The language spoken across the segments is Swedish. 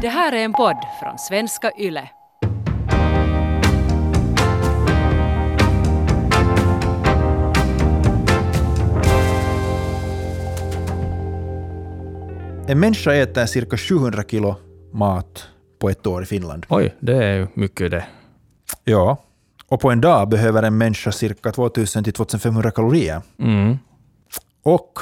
Det här är en podd från svenska YLE. En människa äter cirka 700 kilo mat på ett år i Finland. Oj, det är ju mycket det. Ja, och på en dag behöver en människa cirka 2000-2500 kalorier. Mm. Och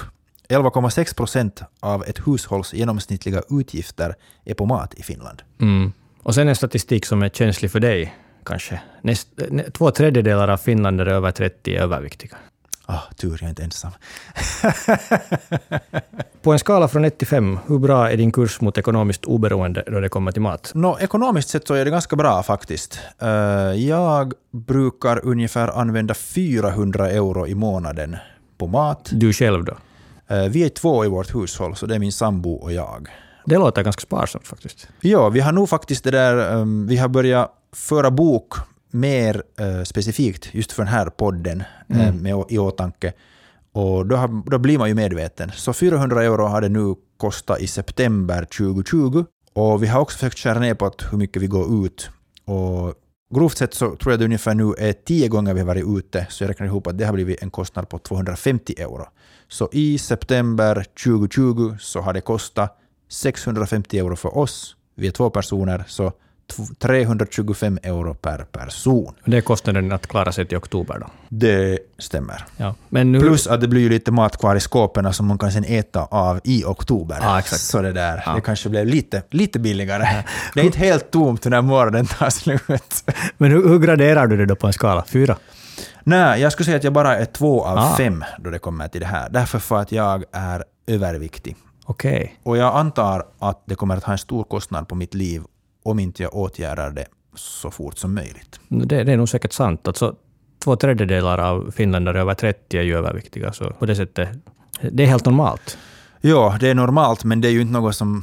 11,6 procent av ett hushålls genomsnittliga utgifter är på mat i Finland. Mm. Och sen en statistik som är känslig för dig, kanske. Näst, nä- två tredjedelar av finländare över 30 är överviktiga. Ah, tur, jag är inte ensam. På en skala från 1 till 5, hur bra är din kurs mot ekonomiskt oberoende då det kommer till mat? Nå, ekonomiskt sett så är det ganska bra faktiskt. Eh, jag brukar ungefär använda 400 euro i månaden på mat. Du själv då? Eh, vi är två i vårt hushåll, så det är min sambo och jag. Det låter ganska sparsamt faktiskt. Ja, vi har nog faktiskt det där, um, vi har börjat föra bok mer eh, specifikt just för den här podden eh, med, å- i åtanke. Och då, har, då blir man ju medveten. Så 400 euro har det nu kostat i september 2020. Och vi har också försökt skära ner på att hur mycket vi går ut. Och grovt sett så tror jag det ungefär nu är tio gånger vi har varit ute, så jag räknar ihop att det har blivit en kostnad på 250 euro. Så i september 2020 så har det kostat 650 euro för oss, vi är två personer, så tv- 325 euro per person. Det är kostnaden att klara sig till oktober då. Det stämmer. Ja. Nu, Plus att det blir ju lite mat kvar i skåpen som man kan sen äta av i oktober. Ja, exakt. Så det där, Ja. det kanske blev lite, lite billigare. Det är inte helt tomt när morgonen tar slut. men hur, hur graderar du det då på en skala? Fyra? Nej, jag skulle säga att jag bara är två av Ah. fem då det kommer till det här. Därför för att jag är överviktig. Okej. Och jag antar att det kommer att ha en stor kostnad på mitt liv om inte jag åtgärdar det så fort som möjligt. Det, det är nog säkert sant. Alltså, två tredjedelar av finländare över 30 är ju överviktiga, så på det sättet, det är helt normalt. Ja, det är normalt, men det är ju inte något som...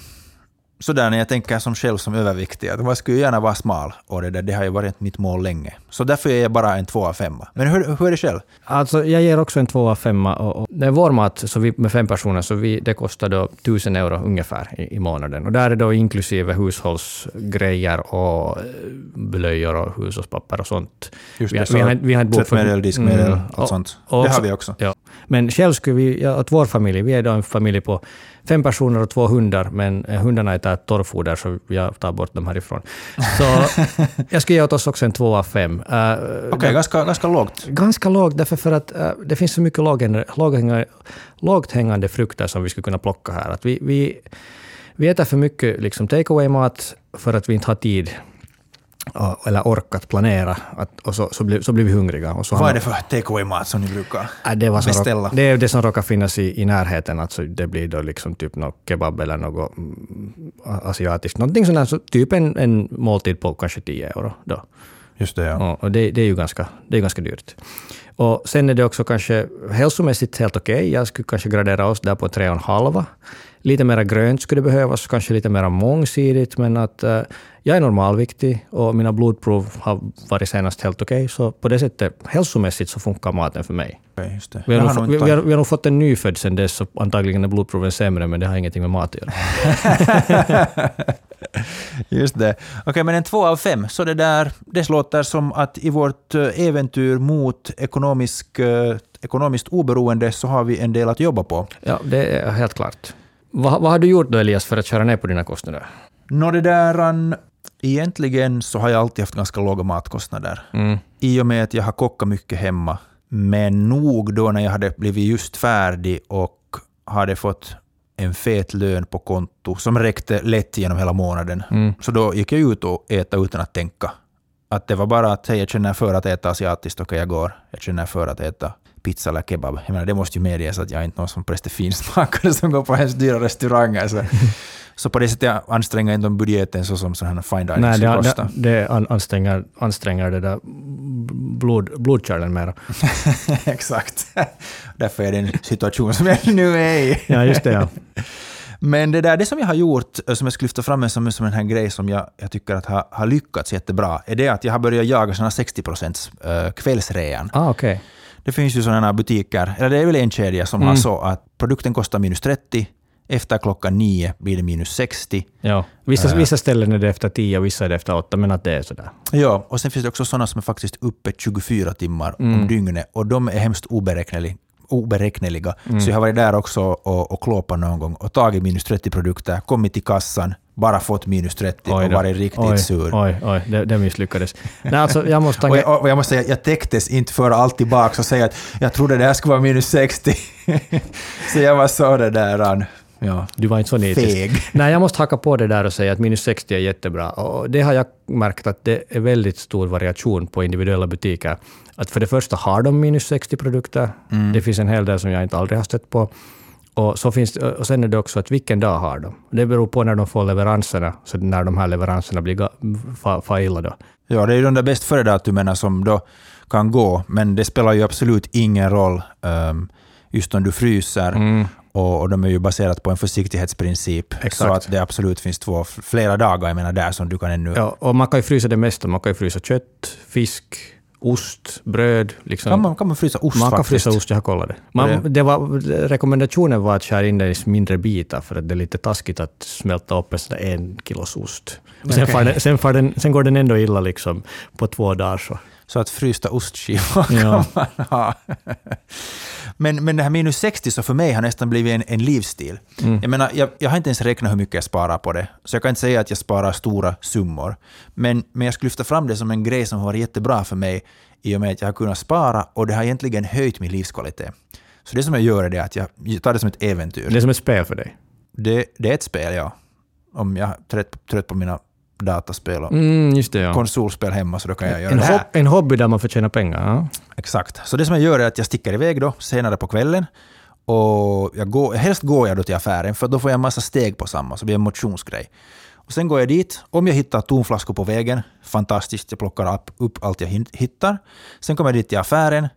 Sådär när jag tänker som själv som överviktig, att man skulle gärna vara smal. Och det, där, det har ju varit mitt mål länge. Så därför är jag bara en två av femma. Men hur, hur är det själv? Alltså, jag ger också en två av femma. Och, och det är vår mat, så vi, med fem personer, så vi, det kostar då 1000 euro ungefär i, i månaden. Och där är då inklusive hushållsgrejer och eh, blöjor och hushållspapper och sånt. Just vi, det, så vi, har, vi har ett bok Tvättmedel, diskmedel, Mm, allt och- sånt. och det har vi också. Ja. Men själv skulle vi, ja, att vår familj, vi är då en familj på fem personer och två hundar, men eh, hundarna äter torrfoder så jag tar bort dem härifrån. Så jag skulle ge åt oss också en två av fem. Eh, Okej, ganska, ganska lågt. Ganska lågt, därför för att eh, det finns så mycket låghängande, låghängande, lågt hängande frukter som vi skulle kunna plocka här. Att vi, vi, vi äter för mycket liksom take away-mat för att vi inte har tid och- eller ork att planera. Att, och så, så, blir, så blir vi hungriga. Och så Vad är det för take away-mat som ni brukar Äh, det, var beställa? råk, det är det som råkar finnas i, i närheten. Alltså det blir då liksom typ något kebab eller något mm, asiatiskt. Någonting sånt där, så typ en, en måltid på kanske 10 euro. Då. Just det, ja. Ja, och det, det är ju ganska, det är ganska dyrt. Och sen är det också kanske hälsomässigt helt okej. Jag skulle kanske gradera oss där på tre och en halva. Lite mera grönt skulle behövas, kanske lite mer mångsidigt, men att eh, jag är normalviktig och mina blodprov har varit senast helt okej, så på det sättet, hälsomässigt så funkar maten för mig. Det. Vi har, nog, vi, vi, har, vi har nog fått en nyfödd sen dess, så antagligen är blodproven sämre, men det har ingenting med mat att göra. Just det. Okej, men en två av fem. Så det där, det låter som att i vårt eh, äventyr mot ekonomisk, eh, ekonomiskt oberoende så har vi en del att jobba på. Ja, det är helt klart. Vad, vad har du gjort då, Elias, för att köra ner på dina kostnader? Nå, det där... an- Egentligen så har jag alltid haft ganska låga matkostnader. Mm. I och med att jag har kockat mycket hemma. Men nog då när jag hade blivit just färdig och hade fått en fet lön på konto som räckte lätt genom hela månaden. Mm. Så då gick jag ut och äta utan att tänka. Att det var bara att hej, jag känner för att äta asiatiskt, okej jag går. Jag känner för att äta pizza eller kebab. Jag menar, det måste ju medges att jag är inte någon som prestifinsmakare som går på ens dyra restauranger. Så, så på det sättet anstränger inte de budgeten så som sådana fine dining Nej, det, kosta. det, det an- anstränger, anstränger det där blod, blodkärlen mera. Exakt. Därför är det en situation som jag nu är i. Ja, just det. Ja. Men det, där, det som jag har gjort, eh, som jag skulle lyfta fram som, som en här grej som jag, jag tycker att har, har lyckats jättebra, är det att jag har börjat jaga såna 60 procents uh, kvällsrean. Ah, okej. Det finns ju sådana butiker, eller det är väl en kedja som har så att produkten kostar minus 30, Efter klockan nio blir det minus 60. Ja. Vissa, Äh. vissa ställen är det efter tio och vissa är det efter åtta, men att det är sådär. Ja, och sen finns det också sådana som är faktiskt uppe 24 timmar om dygnet och de är hemskt oberäkneliga. Oberäkneliga. Så jag har varit där också och, och klåpat någon gång och tagit minus 30-produkter, kommit till kassan, bara fått minus 30 och varit riktigt oj, sur. Oj, oj, det, det misslyckades. Nej, alltså, jag måste Och jag, och jag måste säga, jag täcktes inte för allt tillbaka och säga att jag trodde det här skulle vara minus 60. så jag var så det där, ja, Du var inte så nitisk. feg. Nej, jag måste haka på det där och säga att minus 60 är jättebra. Och det har jag märkt att det är väldigt stor variation på individuella butiker. Att för det första har de minus 60-produkter. Det finns en hel del som jag inte aldrig har stött på. Och, så finns, och sen är det också att vilken dag har de? Det beror på när de får leveranserna, så när de här leveranserna blir ga- fa, fa illa då. Ja, det är ju de där bäst före-datumen som då kan gå, men det spelar ju absolut ingen roll um, just om du fryser. Mm. Och, och de är ju baserat på en försiktighetsprincip. Så Exakt. att det absolut finns två, flera dagar jag menar, där som du kan ännu... Ja, och man kan ju frysa det mesta. Man kan ju frysa kött, fisk, ost, bröd. Liksom. Kan, man, kan man frysa ost Man kan faktiskt? frysa ost, jag har kollat det. Man, Det- var, rekommendationen var att skära in det i mindre bitar, för att det är lite taskigt att smälta upp en sån en kilos ost. Och Sen, far den, sen, den, sen går den ändå illa liksom på två dagar. Så. Så att frysta ostskivor Ja. kan man ha. Men, men det här minus 60 så för mig har nästan blivit en, en livsstil. Mm. Jag menar, jag, jag har inte ens räknat hur mycket jag sparar på det, så jag kan inte säga att jag sparar stora summor. Men, men jag skulle lyfta fram det som en grej som har varit jättebra för mig i och med att jag har kunnat spara och det har egentligen höjt min livskvalitet. Så det som jag gör är det att jag tar det som ett äventyr. Det är som ett spel för dig. Det, det är ett spel, ja. Om jag är trött, trött på mina dataspel och Mm, just det, ja. konsolspel hemma så då kan jag göra En, det här. en hobby där man får tjäna pengar. Ja. Exakt. Så det som jag gör är att jag sticker iväg då senare på kvällen och jag går, helst går jag då till affären för då får jag en massa steg på samma, så det blir en motionsgrej. Och sen går jag dit. Om jag hittar tomflaskor på vägen, fantastiskt, jag plockar upp, upp allt jag hittar. Sen kommer jag dit till affären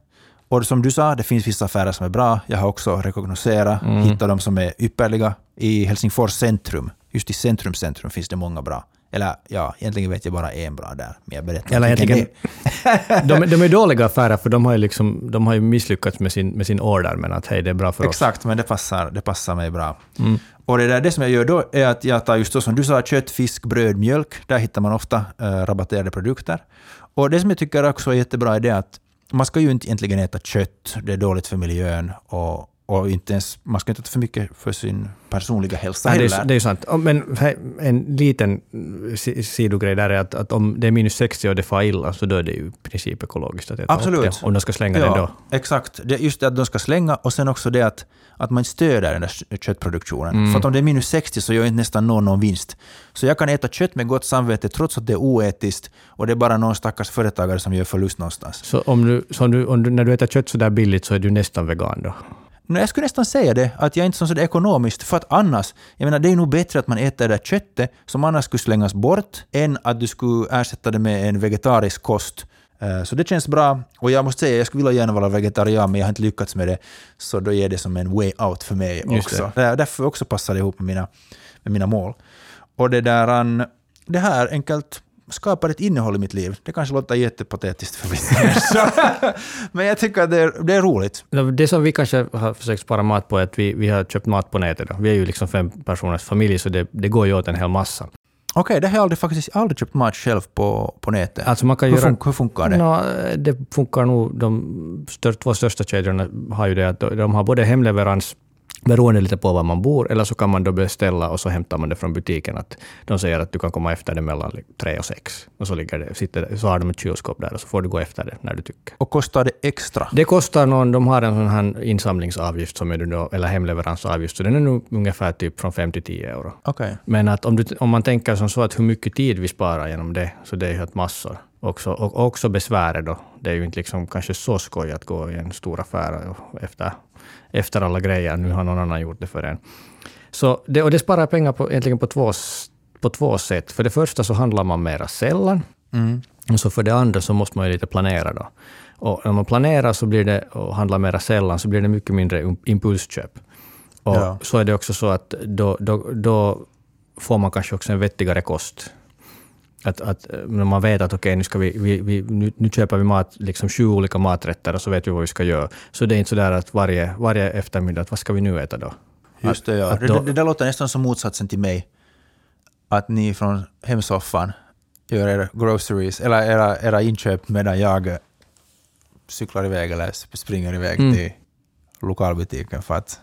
och som du sa, det finns vissa affärer som är bra. Jag har också rekognoserat, hittat de som är ypperliga. I Helsingfors centrum, just i centrum centrum finns det många bra. Eller ja, egentligen vet jag bara en bra där, men jag berättar Eller egentligen, de, de är dåliga affärer för de har ju, liksom, de har ju misslyckats med sin, med sin order, men att hej, det är bra för oss. Exakt, men det passar, det passar mig bra. Mm. Och det, där, det som jag gör då är att jag tar just då, som du sa, kött, fisk, bröd, mjölk. Där hittar man ofta eh, rabatterade produkter. Och det som jag tycker också är jättebra är det att man ska ju inte egentligen äta kött, det är dåligt för miljön och, och inte ens, man ska inte äta för mycket för sin personliga hälsa Nej, det, heller. är, det är ju sant. Ja, Men en liten si- sidogrej där är att, att om det är minus 60 och det far illa, så då är det ju i princip ekologiskt att äta upp Absolut. det. Om de ska slänga den då. Exakt. Det, just det att de ska slänga och sen också det att, att man stöder den där kö- köttproduktionen. Mm. För att om det är minus 60 så gör inte nästan någon någon vinst. Så jag kan äta kött med gott samvete trots att det är oetiskt och det är bara någon stackars företagare som gör förlust någonstans. Så, om du, så om du, om du, när du äter kött så där billigt så är du nästan vegan då? Nej, jag skulle nästan säga det, att jag är inte så sådär ekonomiskt, för att annars, jag menar det är nog bättre att man äter det där köttet som annars skulle slängas bort, än att du skulle ersätta det med en vegetarisk kost. Eh, Så det känns bra. Och jag måste säga, jag skulle vilja gärna vara vegetarian, men jag har inte lyckats med det. Så då är det som en way out för mig Just också. Där- Därför också passar det ihop med mina, med mina mål. Och det där, det här enkelt skapar ett innehåll i mitt liv. Det kanske låter jättepatetiskt för människor. Men jag tycker att det är, det är roligt. Det som vi kanske har försökt spara mat på är att vi, vi har köpt mat på nätet. Då. Vi är ju liksom fem personers familj, så det, det går ju åt en hel massa. Okej, det har jag aldrig, faktiskt aldrig köpt mat själv på, på nätet. Alltså man kan hur, göra... fun- hur funkar det? Nå, det funkar nog. De stör, två största kedjorna har ju det att de har både hemleverans beroende lite på var man bor, eller så kan man då beställa och så hämtar man det från butiken. Att de säger att du kan komma efter det mellan tre och sex. Och så, ligger det, sitter så har de ett kylskåp där och så får du gå efter det när du tycker. Och kostar det extra? Det kostar någon, de har en sån här insamlingsavgift, som är då, eller hemleveransavgift, så den är nog ungefär typ från 5 till 10 euro. Okej. Men att om, du, om man tänker som så att hur mycket tid vi sparar genom det, så det är ju helt massor. Också, och också besväret då. Det är ju inte liksom kanske så skoj att gå i en stor affär efter, efter alla grejer. Nu har någon annan gjort det för en. Så det, och det sparar pengar på, egentligen på två, på två sätt. För det första så handlar man mera sällan. Mm. Och så för det andra så måste man ju lite planera då. Och när man planerar så blir det, och handlar mera sällan så blir det mycket mindre im- impulsköp. Och Ja. så är det också så att då, då, då får man kanske också en vettigare kost. Att, att eh, när man vet att okej, nu, ska vi, vi, vi, nu, nu köper vi mat, liksom sju olika maträtter och så vet vi vad vi ska göra. Så det är inte så där att varje, varje eftermiddag, att vad ska vi nu äta då? Just det, ja. Att det, då- det, det där låter nästan som motsatsen till mig. Att ni från hemsoffan gör era groceries, eller era, era inköp medan jag cyklar iväg eller sp- springer iväg Mm. till lokalbutiken för att...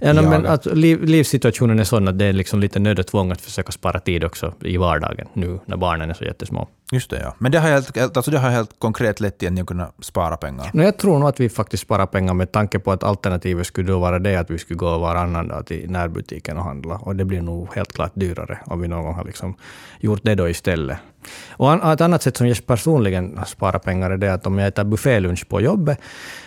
Ja, no, men att liv, livssituationen är sån att det är liksom lite nöd och tvång att försöka spara tid också i vardagen nu när barnen är så jättesmå. Just det, ja. Men det har helt, alltså det har helt konkret lett till att ni har kunnat spara pengar. No, jag tror nog att vi faktiskt sparar pengar med tanke på att alternativet skulle då vara det att vi skulle gå varannan dag till närbutiken och handla. Och det blir nog helt klart dyrare om vi någon gång har liksom gjort det då istället. Och an- ett annat sätt som jag personligen sparar pengar är det att om jag äter buffélunch på jobbet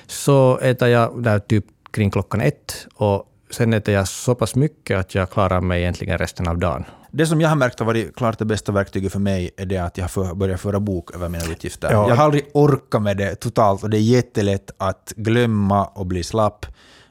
så äter jag där typ kring klockan ett och sen äter jag så pass mycket att jag klarar mig egentligen resten av dagen. Det som jag har märkt har varit klart det bästa verktyget för mig är det att jag har börjat föra bok över mina utgifter. Ja. Jag har aldrig orkat med det totalt och det är jättelätt att glömma och bli slapp.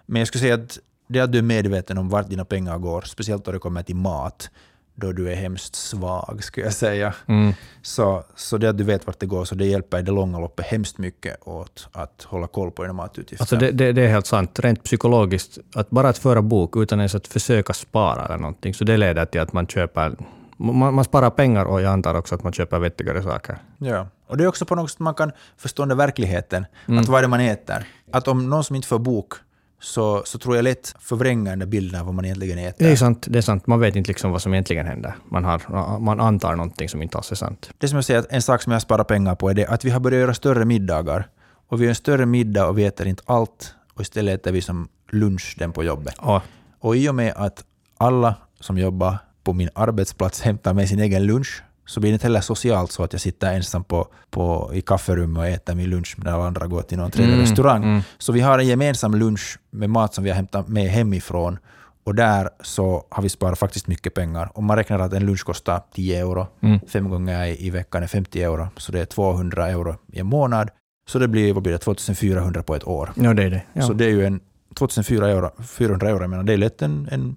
Men jag skulle säga att det är att du är medveten om vart dina pengar går, speciellt då det kommer till mat, då du är hemskt svag, skulle jag säga. Mm. Så, så det att du vet vart det går, så det hjälper i det långa loppet hemskt mycket åt att hålla koll på dina matutgifter. Alltså det, det, det är helt sant. Rent psykologiskt, att bara att föra bok utan ens att försöka spara eller någonting, så det leder till att man köper... Man, man sparar pengar och jag antar också att man köper vettigare saker. Ja. Och det är också på något sätt man kan förstå den verkligheten, Mm. att vad är det man äter? Att om någon som inte får bok, så, så tror jag lätt förvränga den där bilden av vad man egentligen äter. Det är sant, det är sant. Man vet inte liksom vad som egentligen händer. Man, har, man antar någonting som inte alls är sant. Det som jag säger, en sak som jag sparar pengar på är det att vi har börjat göra större middagar. Och vi gör en större middag och vi äter inte allt, och istället äter vi som lunch den på jobbet. Och, Och i och med att alla som jobbar på min arbetsplats hämtar med sin egen lunch, så blir det inte heller socialt så att jag sitter ensam på, på, i kafferummet och äter min lunch medan alla andra går till någon trevlig Mm, restaurang. mm. Så vi har en gemensam lunch med mat som vi har hämtat med hemifrån. Och där så har vi sparat faktiskt mycket pengar. Om man räknar att en lunch kostar 10 euro, Mm. fem gånger i, i veckan är 50 euro, så det är 200 euro i en månad. Så det blir, vad blir det, 2400 på ett år. ja, det är det. Ja. Så det är ju en 2400 euro, 400 euro, menar, det är lätt en, en,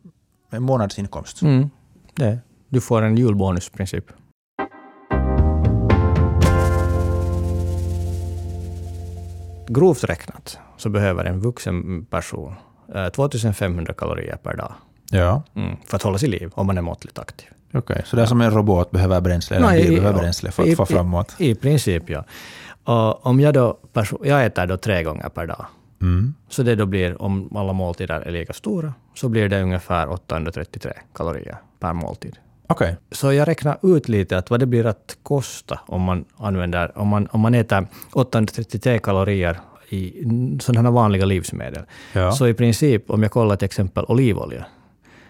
en månadsinkomst. Mm, det. Du får en julbonus i princip. Grovt räknat så behöver en vuxen person eh, 2500 kalorier per dag Ja, mm, för att hålla sig i liv om man är måttligt aktiv. okej. Så det är som en robot behöver bränsle, eller en bil i- behöver bränsle för i- att få i- framåt. I princip, ja. Och om jag då, jag äter då tre gånger per dag, Mm. så det då blir, om alla måltider är lika stora, så blir det ungefär 833 kalorier per måltid. Okej. Så jag räknar ut lite att vad det blir att kosta om man, använder, om man, om man äter 833 kalorier i sådana vanliga livsmedel. Ja. Så i princip, om jag kollar till exempel olivolja,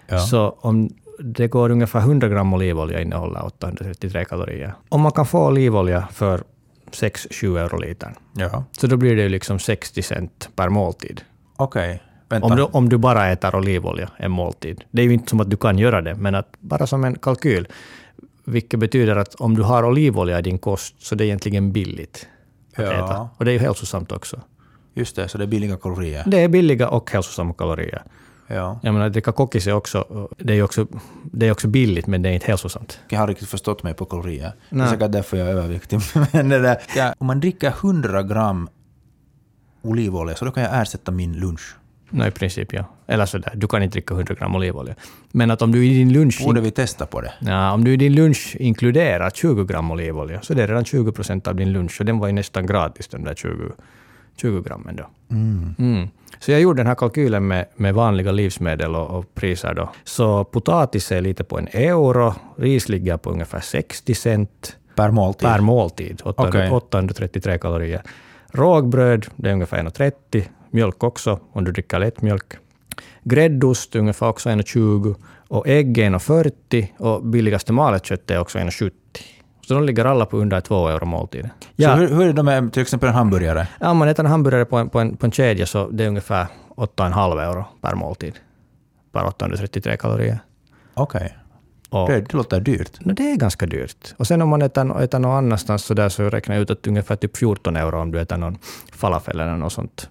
ja. så om det går ungefär 100 gram olivolja innehåller 833 kalorier. Om man kan få olivolja för 6-7 euro litern, ja. så då blir det liksom 60 cent per måltid. Okej. Vänta. Om du, om du bara äter olivolja en måltid. Det är ju inte som att du kan göra det, men att bara som en kalkyl. Vilket betyder att om du har olivolja i din kost, så det är egentligen billigt att Ja. äta. Och det är ju hälsosamt också. Just det, så det är billiga kalorier. Det är billiga och hälsosamma kalorier. Ja. Jag menar, dricka kokis är också, det är också, det är också billigt, men det är inte hälsosamt. Jag har riktigt förstått mig på kalorier. Det är Nej. säkert därför jag är överviktig. Men det där, ja, om man dricker 100 gram olivolja, så då kan jag ersätta min lunch. No, i princip, ja. Eller sådär, du kan inte dricka 100 gram olivolja. Men att om du i din lunch... Borde vi testa på det? Ja, om du i din lunch inkluderar 20 gram olivolja, så det är redan 20 procent av din lunch. Och den var ju nästan gratis, de där 20, 20 grammen då. Mm. Så jag gjorde den här kalkylen med, med vanliga livsmedel och, och priser då. Så potatis är lite på en euro, ris ligger på ungefär 60 cent Per måltid? per måltid, 800, Okej. 833 kalorier. Rågbröd, det är ungefär 1,30. Mjölk också, om du dricker lättmjölk. Gräddost, ungefär också 1,20. Och ägg är 1,40. Och billigaste malet kött är också 1,70. Så de ligger alla på under 2 euro måltiden. Så Ja, hur, hur är det med till exempel en hamburgare? ja, om man äter en hamburgare på en, på, en, på en kedja så det är ungefär 8,5 euro per måltid. Per 833 kalorier. Okej. Och, Det, det låter dyrt. No, det är ganska dyrt. Och sen om man äter, äter någon annanstans så, där så räknar jag ut att ungefär typ 14 euro om du äter någon falafel eller något sånt.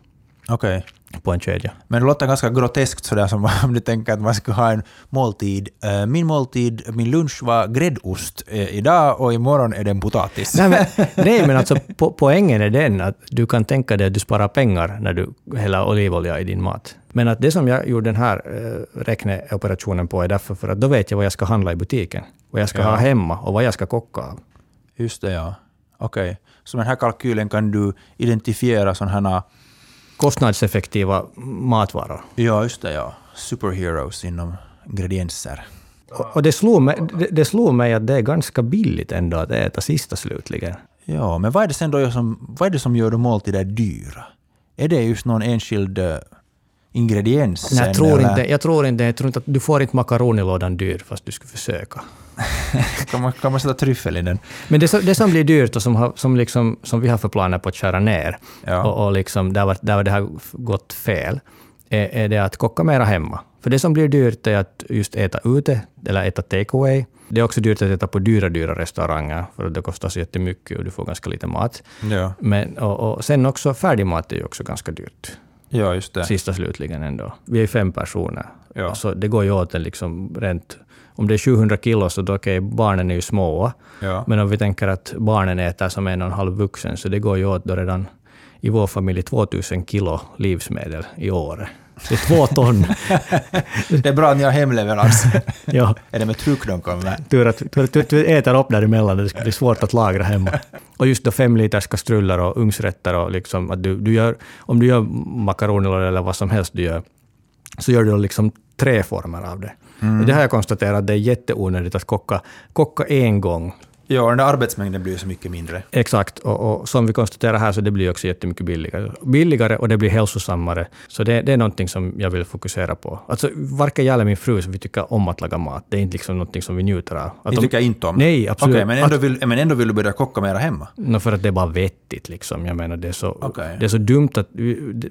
Okej. på en kedja. Men det låter ganska groteskt sådär som om du tänker att man skulle ha en måltid. Eh, Min måltid, min lunch var gräddost eh, idag och imorgon är det en potatis. Nej, men, nej, men alltså po poängen är den att du kan tänka dig att du sparar pengar när du häller olivolja i din mat. Men att det som jag gjorde den här eh, räkneoperationen på är därför för att då vet jag vad jag ska handla i butiken, vad jag ska Ja. ha hemma och vad jag ska kocka av. Just det, ja. Okej. Så med den här kalkylen kan du identifiera sådana här... Kostnadseffektiva matvaror. Ja, just det, ja. Superheroes inom ingredienser. Och, och det, slog mig, det, det slog mig att det är ganska billigt ändå att äta sista slutligen. Ja, men vad är det sen då som, vad är det som gör då måltider dyra? Är det just någon enskild eh, ingrediens? Nej, jag, tror eller inte, jag tror inte, jag tror inte att du får inte makaronilådan dyr fast du skulle försöka. Kan man, kan man sätta tryffel i den? Men det, som- det som blir dyrt och som, har, som, liksom, som vi har för planer på att skära ner, Ja. och, och liksom där, var, där det har gått fel, är, är det att koka mera hemma. För det som blir dyrt är att just äta ute, eller äta takeaway. Det är också dyrt att äta på dyra, dyra restauranger, för det kostar så jättemycket och du får ganska lite mat. Ja. Men, och, och sen också färdigmat är ju också ganska dyrt. Ja, just det. Sista slutligen ändå. Vi är fem personer. Ja. Så det går ju åt en liksom rent... Om det är 700 kilo så då okej, barnen är ju små. Ja. Men om vi tänker att barnen äter som en och en halv vuxen, så det går ju åt då redan i vår familj 2000 kilo livsmedel i året. Det är två ton. Det är bra att ni har hemleverans. ja, är det med tryck de kommer? tur att tur, tur, tur äter upp däremellan, det skulle bli svårt att lagra hemma. Och just då fem liters kastruller och ugnsrätter och liksom att du, du gör, om du gör makaroner eller vad som helst du gör, så gör du liksom tre former av det. Och det har jag konstaterat att det är jätteonödigt att koka, koka en gång. Ja, den där arbetsmängden blir så mycket mindre. Exakt, och, och som vi konstaterar här så det blir också jättemycket billigare. Billigare och det blir hälsosammare. Så det, det är någonting som jag vill fokusera på. Alltså, varken jag eller min fru vi tycker om att laga mat. Det är inte liksom någonting som vi njuter av. Att Ni tycker inte om Nej, absolut. Okej, men, ändå vill, men ändå vill du börja koka mera hemma? No, för att det är bara vettigt. Liksom. Jag menar, det, är så, Okej. det är så dumt att...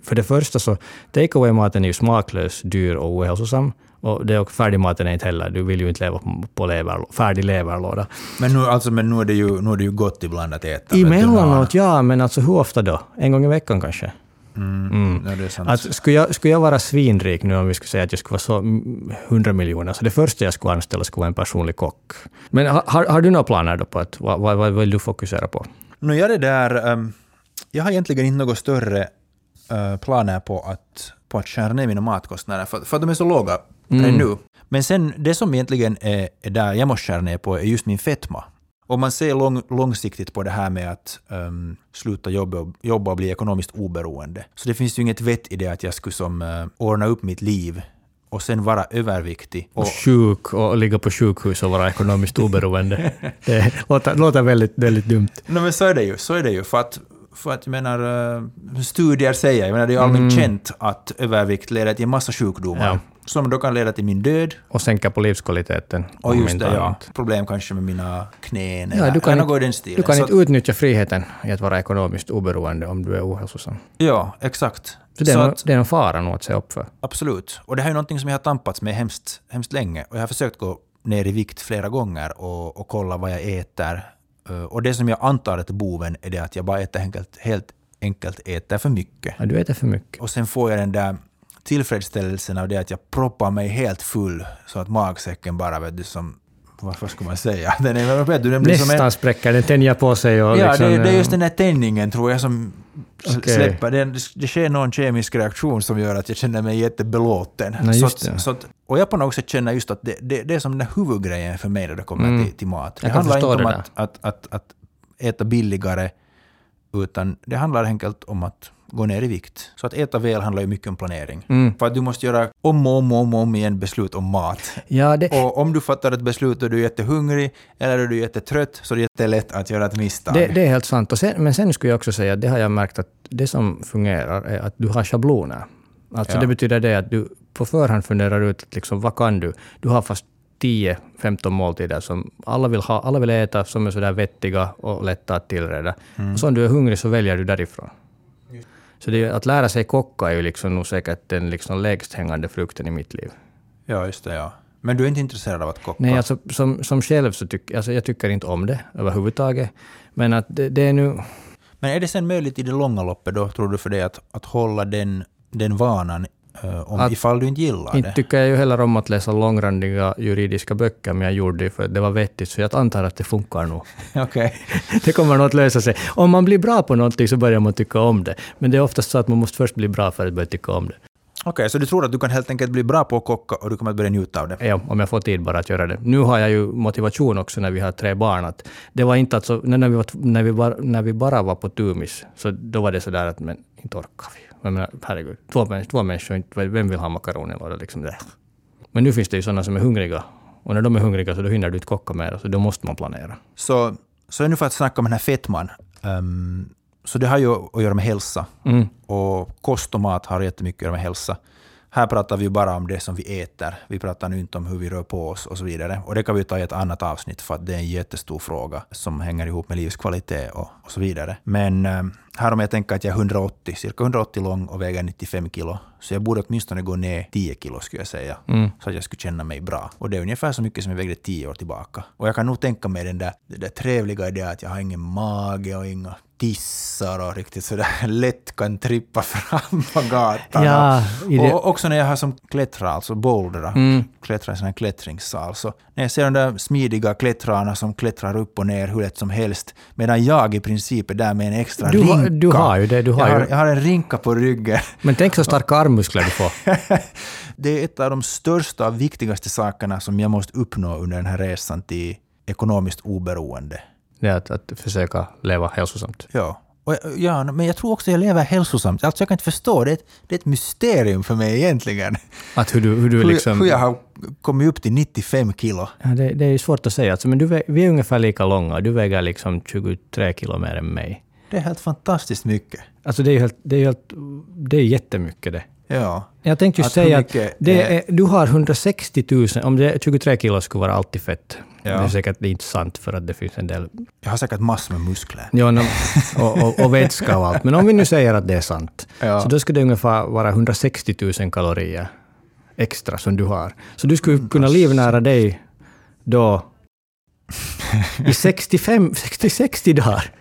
För det första så, take away-maten är ju smaklös, dyr och ohälsosam. Och det och färdigmaten är inte heller... Du vill ju inte leva på- på lever, färdig leverlåda. Men nu, alltså, men nu, är det ju, nu är det ju gott ibland att äta. Emellanåt, ja, men alltså hur ofta då? En gång i veckan kanske? Mm. Ja, det är sant. Att skulle, jag, skulle jag vara svinrik nu om vi skulle säga att jag skulle vara så mm, 100 miljoner, så det första jag skulle anställa skulle vara en personlig kock. Men har, har, du några planer då på att, vad, vad, vad vill du fokusera på? Nu jag det där, ehm, jag har egentligen inte några större eh, planer på att, på att skära ner mina matkostnader, för, för att de är så låga redan nu. Men sen, det som egentligen är, är där jag måste skära ner på är just min fetma. Om man ser lång, långsiktigt på det här med att ehm, sluta jobba jobba och bli ekonomiskt oberoende, så det finns ju inget vett i det att jag skulle som uh, ordna upp mitt liv och sen vara överviktig. Och, Och sjuk och ligga på sjukhus och vara ekonomiskt oberoende. det låter, låter väldigt, väldigt dumt. No, men så är det ju. Så är det ju. För att, för att jag menar, eh, studier säger, jag menar, det är allmänt känt att övervikt leder till en massa sjukdomar. Ja. Som då kan leda till min död. Och sänka på livskvaliteten. Och just det, ja. Problem kanske med mina knän Ja, du kan, eller något i inte, den stilen. du kan Så inte utnyttja friheten i att vara ekonomiskt oberoende om du är ohälsosam. ja, exakt. Så det är, Så att, det är en fara nog att se upp för. absolut. Och det här är någonting som jag har tampats med hemskt, hemskt länge. Och jag har försökt gå ner i vikt flera gånger och, och kolla vad jag äter. Eh, Och det som jag antar är boven är det att jag bara äter enkelt, helt enkelt äter för mycket. Ja, du äter för mycket. Och sen får jag den där tillfredsställelsen av det att jag proppar mig helt full så att magsäcken bara, vet du, som... Vad ska man säga? Den är, vet du, den blir som en, Nästan spräcker den, tänjer på sig och Ja, liksom, det, det är eh, just den där tändningen tror jag som s- Okej. släpper. Det, sker någon kemisk reaktion som gör att jag känner mig jättebelåten. Nej, så att, så att, och jag på något sätt känner just att det, det, det är som den huvudgrejen för mig när det kommer Mm. till, till mat. Det handlar inte om att, att, att, att äta billigare, utan det handlar enkelt om att gå ner i vikt. Så att äta väl handlar ju mycket om planering. Mm. För att du måste göra om och om och om, och om igen beslut om mat. Ja, det, Och om du fattar ett beslut då du är jättehungrig eller då du är jättetrött så är det jättelätt att göra ett misstag. det, det är helt sant. Och sen, men sen skulle jag också säga att det har jag märkt att det som fungerar är att du har schabloner. Alltså Ja. det betyder det att du på förhand funderar ut att liksom, vad kan du? Du har fast 10-15 måltider som alla vill, ha, alla vill äta, som är sådär vettiga och lätta att tillreda. Mm. Och så om du är hungrig så väljer du därifrån. Så det, att lära sig kocka är ju liksom nog säkert den liksom lägst hängande frukten i mitt liv. Ja, just det. Ja. Men du är inte intresserad av att kocka? Nej, alltså som, som själv så tycker alltså, jag tycker inte om det överhuvudtaget. Men att det, det är nu... Men är det sen möjligt i det långa loppet då, tror du, för dig att, att hålla den den vanan om Att- ifall du inte gillar Inte det. tycker jag ju heller om att läsa långrandiga juridiska böcker, men jag gjorde det för att det var vettigt, så jag antar att det funkar nog. Okej. Det kommer nog att lösa sig. Om man blir bra på någonting så börjar man tycka om det. Men det är oftast så att man måste först bli bra för att börja tycka om det. Okej, så du tror att du kan helt enkelt bli bra på att kocka och du kommer att börja njuta av det? Ja, om jag får tid bara att göra det. Nu har jag ju motivation också när vi har tre barn. Att det var inte att så, när, vi var, när, vi bara, när vi bara var på Tumis, så då var det sådär att men inte orkar vi. Jag menar, herregud, två, två människor, vem vill ha makaronilåda? Liksom det. Men nu finns det ju sådana som är hungriga. Och när de är hungriga så då hinner du inte kocka mer, så då måste man planera. Så, så nu för att snacka om den här fettman. ehm, så det har ju att göra med hälsa. Mm. Och kost och mat har jättemycket att göra med hälsa. Här pratar vi bara om det som vi äter. Vi pratar nu inte om hur vi rör på oss och så vidare. Och det kan vi ta i ett annat avsnitt för att det är en jättestor fråga som hänger ihop med livskvalitet och, och så vidare. Men eh, här om jag tänker att jag är 180, cirka 180 lång och väger 95 kilo. Så jag borde åtminstone gå ner 10 kilo skulle jag säga. Mm. Så att jag skulle känna mig bra. Och det är ungefär så mycket som jag vägde 10 år tillbaka. Och jag kan nog tänka mig den där, det där trevliga i det att jag har ingen mage och inga tissar och riktigt sådär lätt kan trippa fram på gatan. Ja, och också när jag har som klättra, alltså bouldra, Mm. klättra i sån här klättringssal. Så när jag ser de där smidiga klättrarna som klättrar upp och ner hur lätt som helst, medan jag i princip är där med en extra Du rinka. du har ju det, du har jag, har, jag har en rinka på ryggen. Men tänk så starka armmuskler du får. det är ett av de största och viktigaste sakerna som jag måste uppnå under den här resan till ekonomiskt oberoende. Det är att, att försöka leva hälsosamt. Ja. Och, jag- ja, men jag tror också jag lever hälsosamt. Alltså jag kan inte förstå, det är ett, det är ett mysterium för mig egentligen. Att hur du, hur du Hur, liksom... hur jag har kommit upp till 95 kilo. Ja, det, det är svårt att säga. Alltså, men du, vi är ungefär lika långa. Du väger liksom 23 kilo mer än mig. Det är helt fantastiskt mycket. Alltså det är helt, det är helt, det är jättemycket det. Ja. Jag tänkte ju Att säga att är- är, du har 160 000, om det är 23 kilo skulle vara alltid fett. Ja. Det är säkert inte sant för att det finns en del Jag har säkert massor med muskler. ja, no, och, och, och vätska och allt. Men om vi nu säger att det är sant, Ja. så då skulle det ungefär vara 160 000 kalorier extra som du har. Så du skulle kunna livnära dig då i 65, 60, 60 dagar.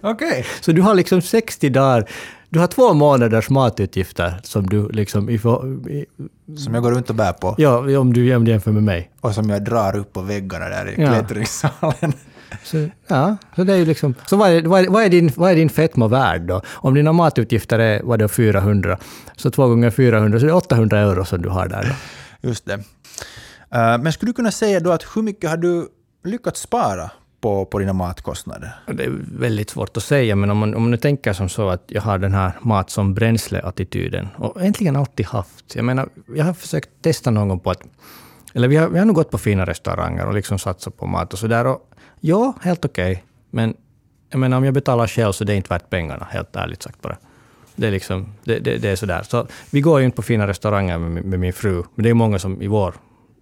Okej. Så du har liksom 60 dagar, du har två månaders matutgifter som du liksom... I, i, Som jag går runt och bär på. ja, om du jämför med mig. Och som jag drar upp på väggarna där i Ja. klättringssalen. Så, ja, så det är ju liksom... Så vad är, vad, är, din, vad är din fetma värd då? Om dina matutgifter är vad det är, 400, så två gånger 400, så det är 800 euro som du har där då. Just det. Eh, men skulle du kunna säga då att hur mycket har du lyckats spara på, på dina matkostnader? Det är väldigt svårt att säga, men om man, om man nu tänker som så att jag har den här mat som bränsle-attityden, och egentligen alltid haft. Jag menar, jag har försökt testa någon gång på att... Eller vi har, vi har nog gått på fina restauranger och liksom satsat på mat och sådär. Och ja, helt okej. men jag menar, om jag betalar själv så det är inte värt pengarna, helt ärligt sagt bara. Det är, liksom, det, det, det är sådär. Så vi går ju inte på fina restauranger med, med min fru, men det är många som i vår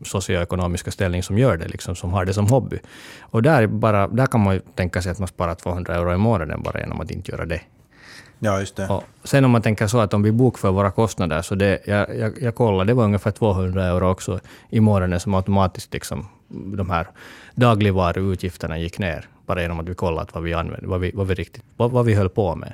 socioekonomiska ställning som gör det, liksom, som har det som hobby. Och där, bara, där kan man ju tänka sig att man sparar 200 euro i månaden bara genom att inte göra det. Ja, just det. Och sen om man tänker så att om vi bokför våra kostnader, så det, jag, jag, jag kollade, det var ungefär 200 euro också i månaden som automatiskt liksom, de här dagligvaruutgifterna gick ner, bara genom att vi kollat vad vi använde, vad vi, vad vi, riktigt, vad, vad vi höll på med.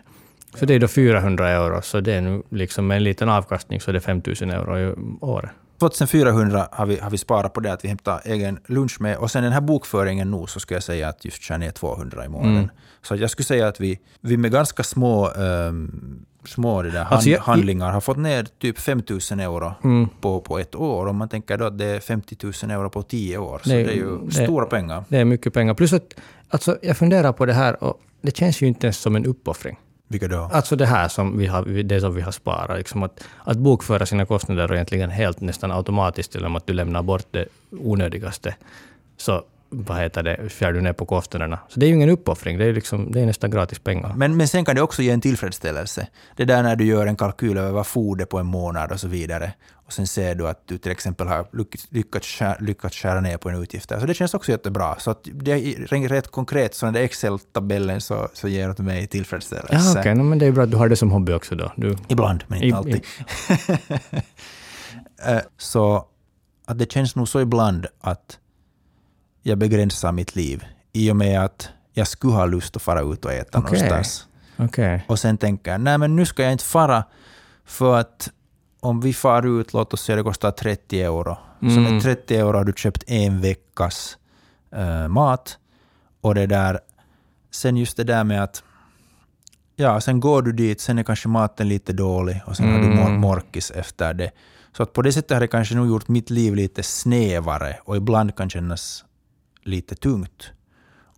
Så det är då 400 euro, så det är nu liksom med en liten avkastning så är det 5 000 euro i året. 2400 har vi, har vi sparat på det att vi hämtar egen lunch med. Och sen den här bokföringen nu så skulle jag säga att just skär ner 200 i månaden. Mm. Så jag skulle säga att vi, vi med ganska små, ehm, små det där hand, Alltså jag- handlingar har fått ner typ 5000 euro Mm. på, på ett år. Om man tänker då att det är 50 000 euro på 10 år. Så Det- det, är ju det- stora pengar. Det är mycket pengar. Plus att alltså, jag funderar på det här och det känns ju inte ens som en uppoffring. Vilka då? Alltså det här som vi har, det som vi har sparat. Liksom att, att bokföra sina kostnader egentligen helt nästan automatiskt genom att du lämnar bort det onödigaste. Så vad heter det, skär du ner på kostnaderna. Så det är ju ingen uppoffring, det är, liksom, det är nästan gratis pengar. Men, men sen kan det också ge en tillfredsställelse. Det där när du gör en kalkyl över vad foder på en månad och så vidare. Och sen ser du att du till exempel har lyck- lyckats lyckats skära ner på en utgift. Så det känns också jättebra. Så att det är rätt konkret, så den där Excel-tabellen så, så ger åt mig tillfredsställelse. Ja, okej, no, men det är bra att du har det som hobby också då. Du, Ibland, men inte alltid. Eh, så att det känns nog så ibland att jag begränsar mitt liv i och med att jag skulle ha lust att fara ut och äta Okej. någonstans. Okej. Och sen tänker jag, nej men nu ska jag inte fara För att om vi far ut, låt oss säga det kostar 30 euro. Så Mm. med 30 euro har du köpt en veckas eh, mat. Och det där, sen just det där med att Ja, sen går du dit, sen är kanske maten lite dålig och sen har du Mm. mor- morkis efter det. Så att på det sättet har det kanske nog gjort mitt liv lite snävare och ibland kan kännas lite tungt.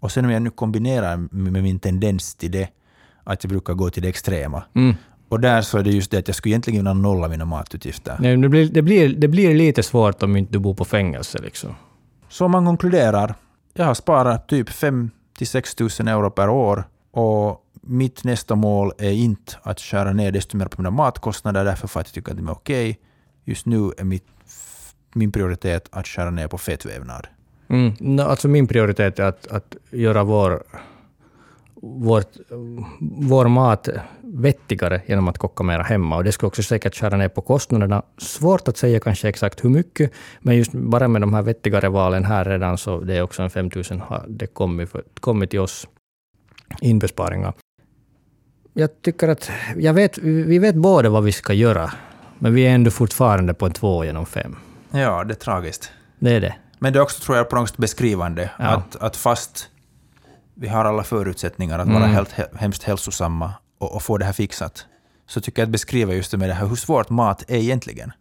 Och sen om jag nu kombinerar med min tendens till det, att jag brukar gå till det extrema. Mm. Och där så är det just det att jag skulle egentligen vilja nolla mina matutgifter. Nej, det, blir, det, blir, det blir lite svårt om inte du bor på fängelse. Liksom. Så man konkluderar, jag har sparat typ 5 till 6 tusen euro per år och mitt nästa mål är inte att skära ner desto mer på mina matkostnader därför för att jag tycker att de är okej. Just nu är mitt, min prioritet att skära ner på fettvävnad. Mm. No, alltså min prioritet är att, att göra vår, vårt, vår mat vettigare genom att koka mera hemma. Och det skulle också säkert skära ner på kostnaderna. Svårt att säga kanske exakt hur mycket, men just bara med de här vettigare valen här redan så det är också en 5000 har det kommit, för, kommit till oss inbesparingar. Jag tycker att jag vet, vi vet båda vad vi ska göra, men vi är ändå fortfarande på en två genom fem. Ja, det är tragiskt. Det är det. Men det är också, tror jag, på något sätt beskrivande. Ja. Att, att fast vi har alla förutsättningar att vara Mm. helt, he- hemskt hälsosamma och, och få det här fixat, så tycker jag att beskriva just det med det här hur svårt mat är egentligen.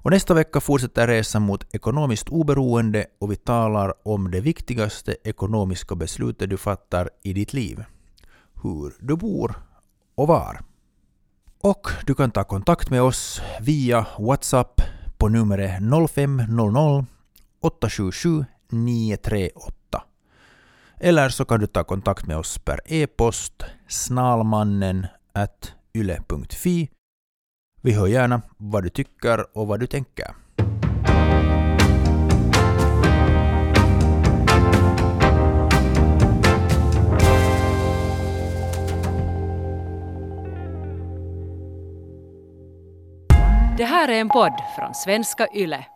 Och nästa vecka fortsätter resan mot ekonomiskt oberoende och vi talar om det viktigaste ekonomiska beslutet du fattar i ditt liv. Hur du bor och var. Och du kan ta kontakt med oss via WhatsApp på numret 0500 877 938. Eller så kan du ta kontakt med oss per e-post snalmannen at yle.fi. Vi hör gärna vad du tycker och vad du tänker. Det här är en podd från svenska YLE.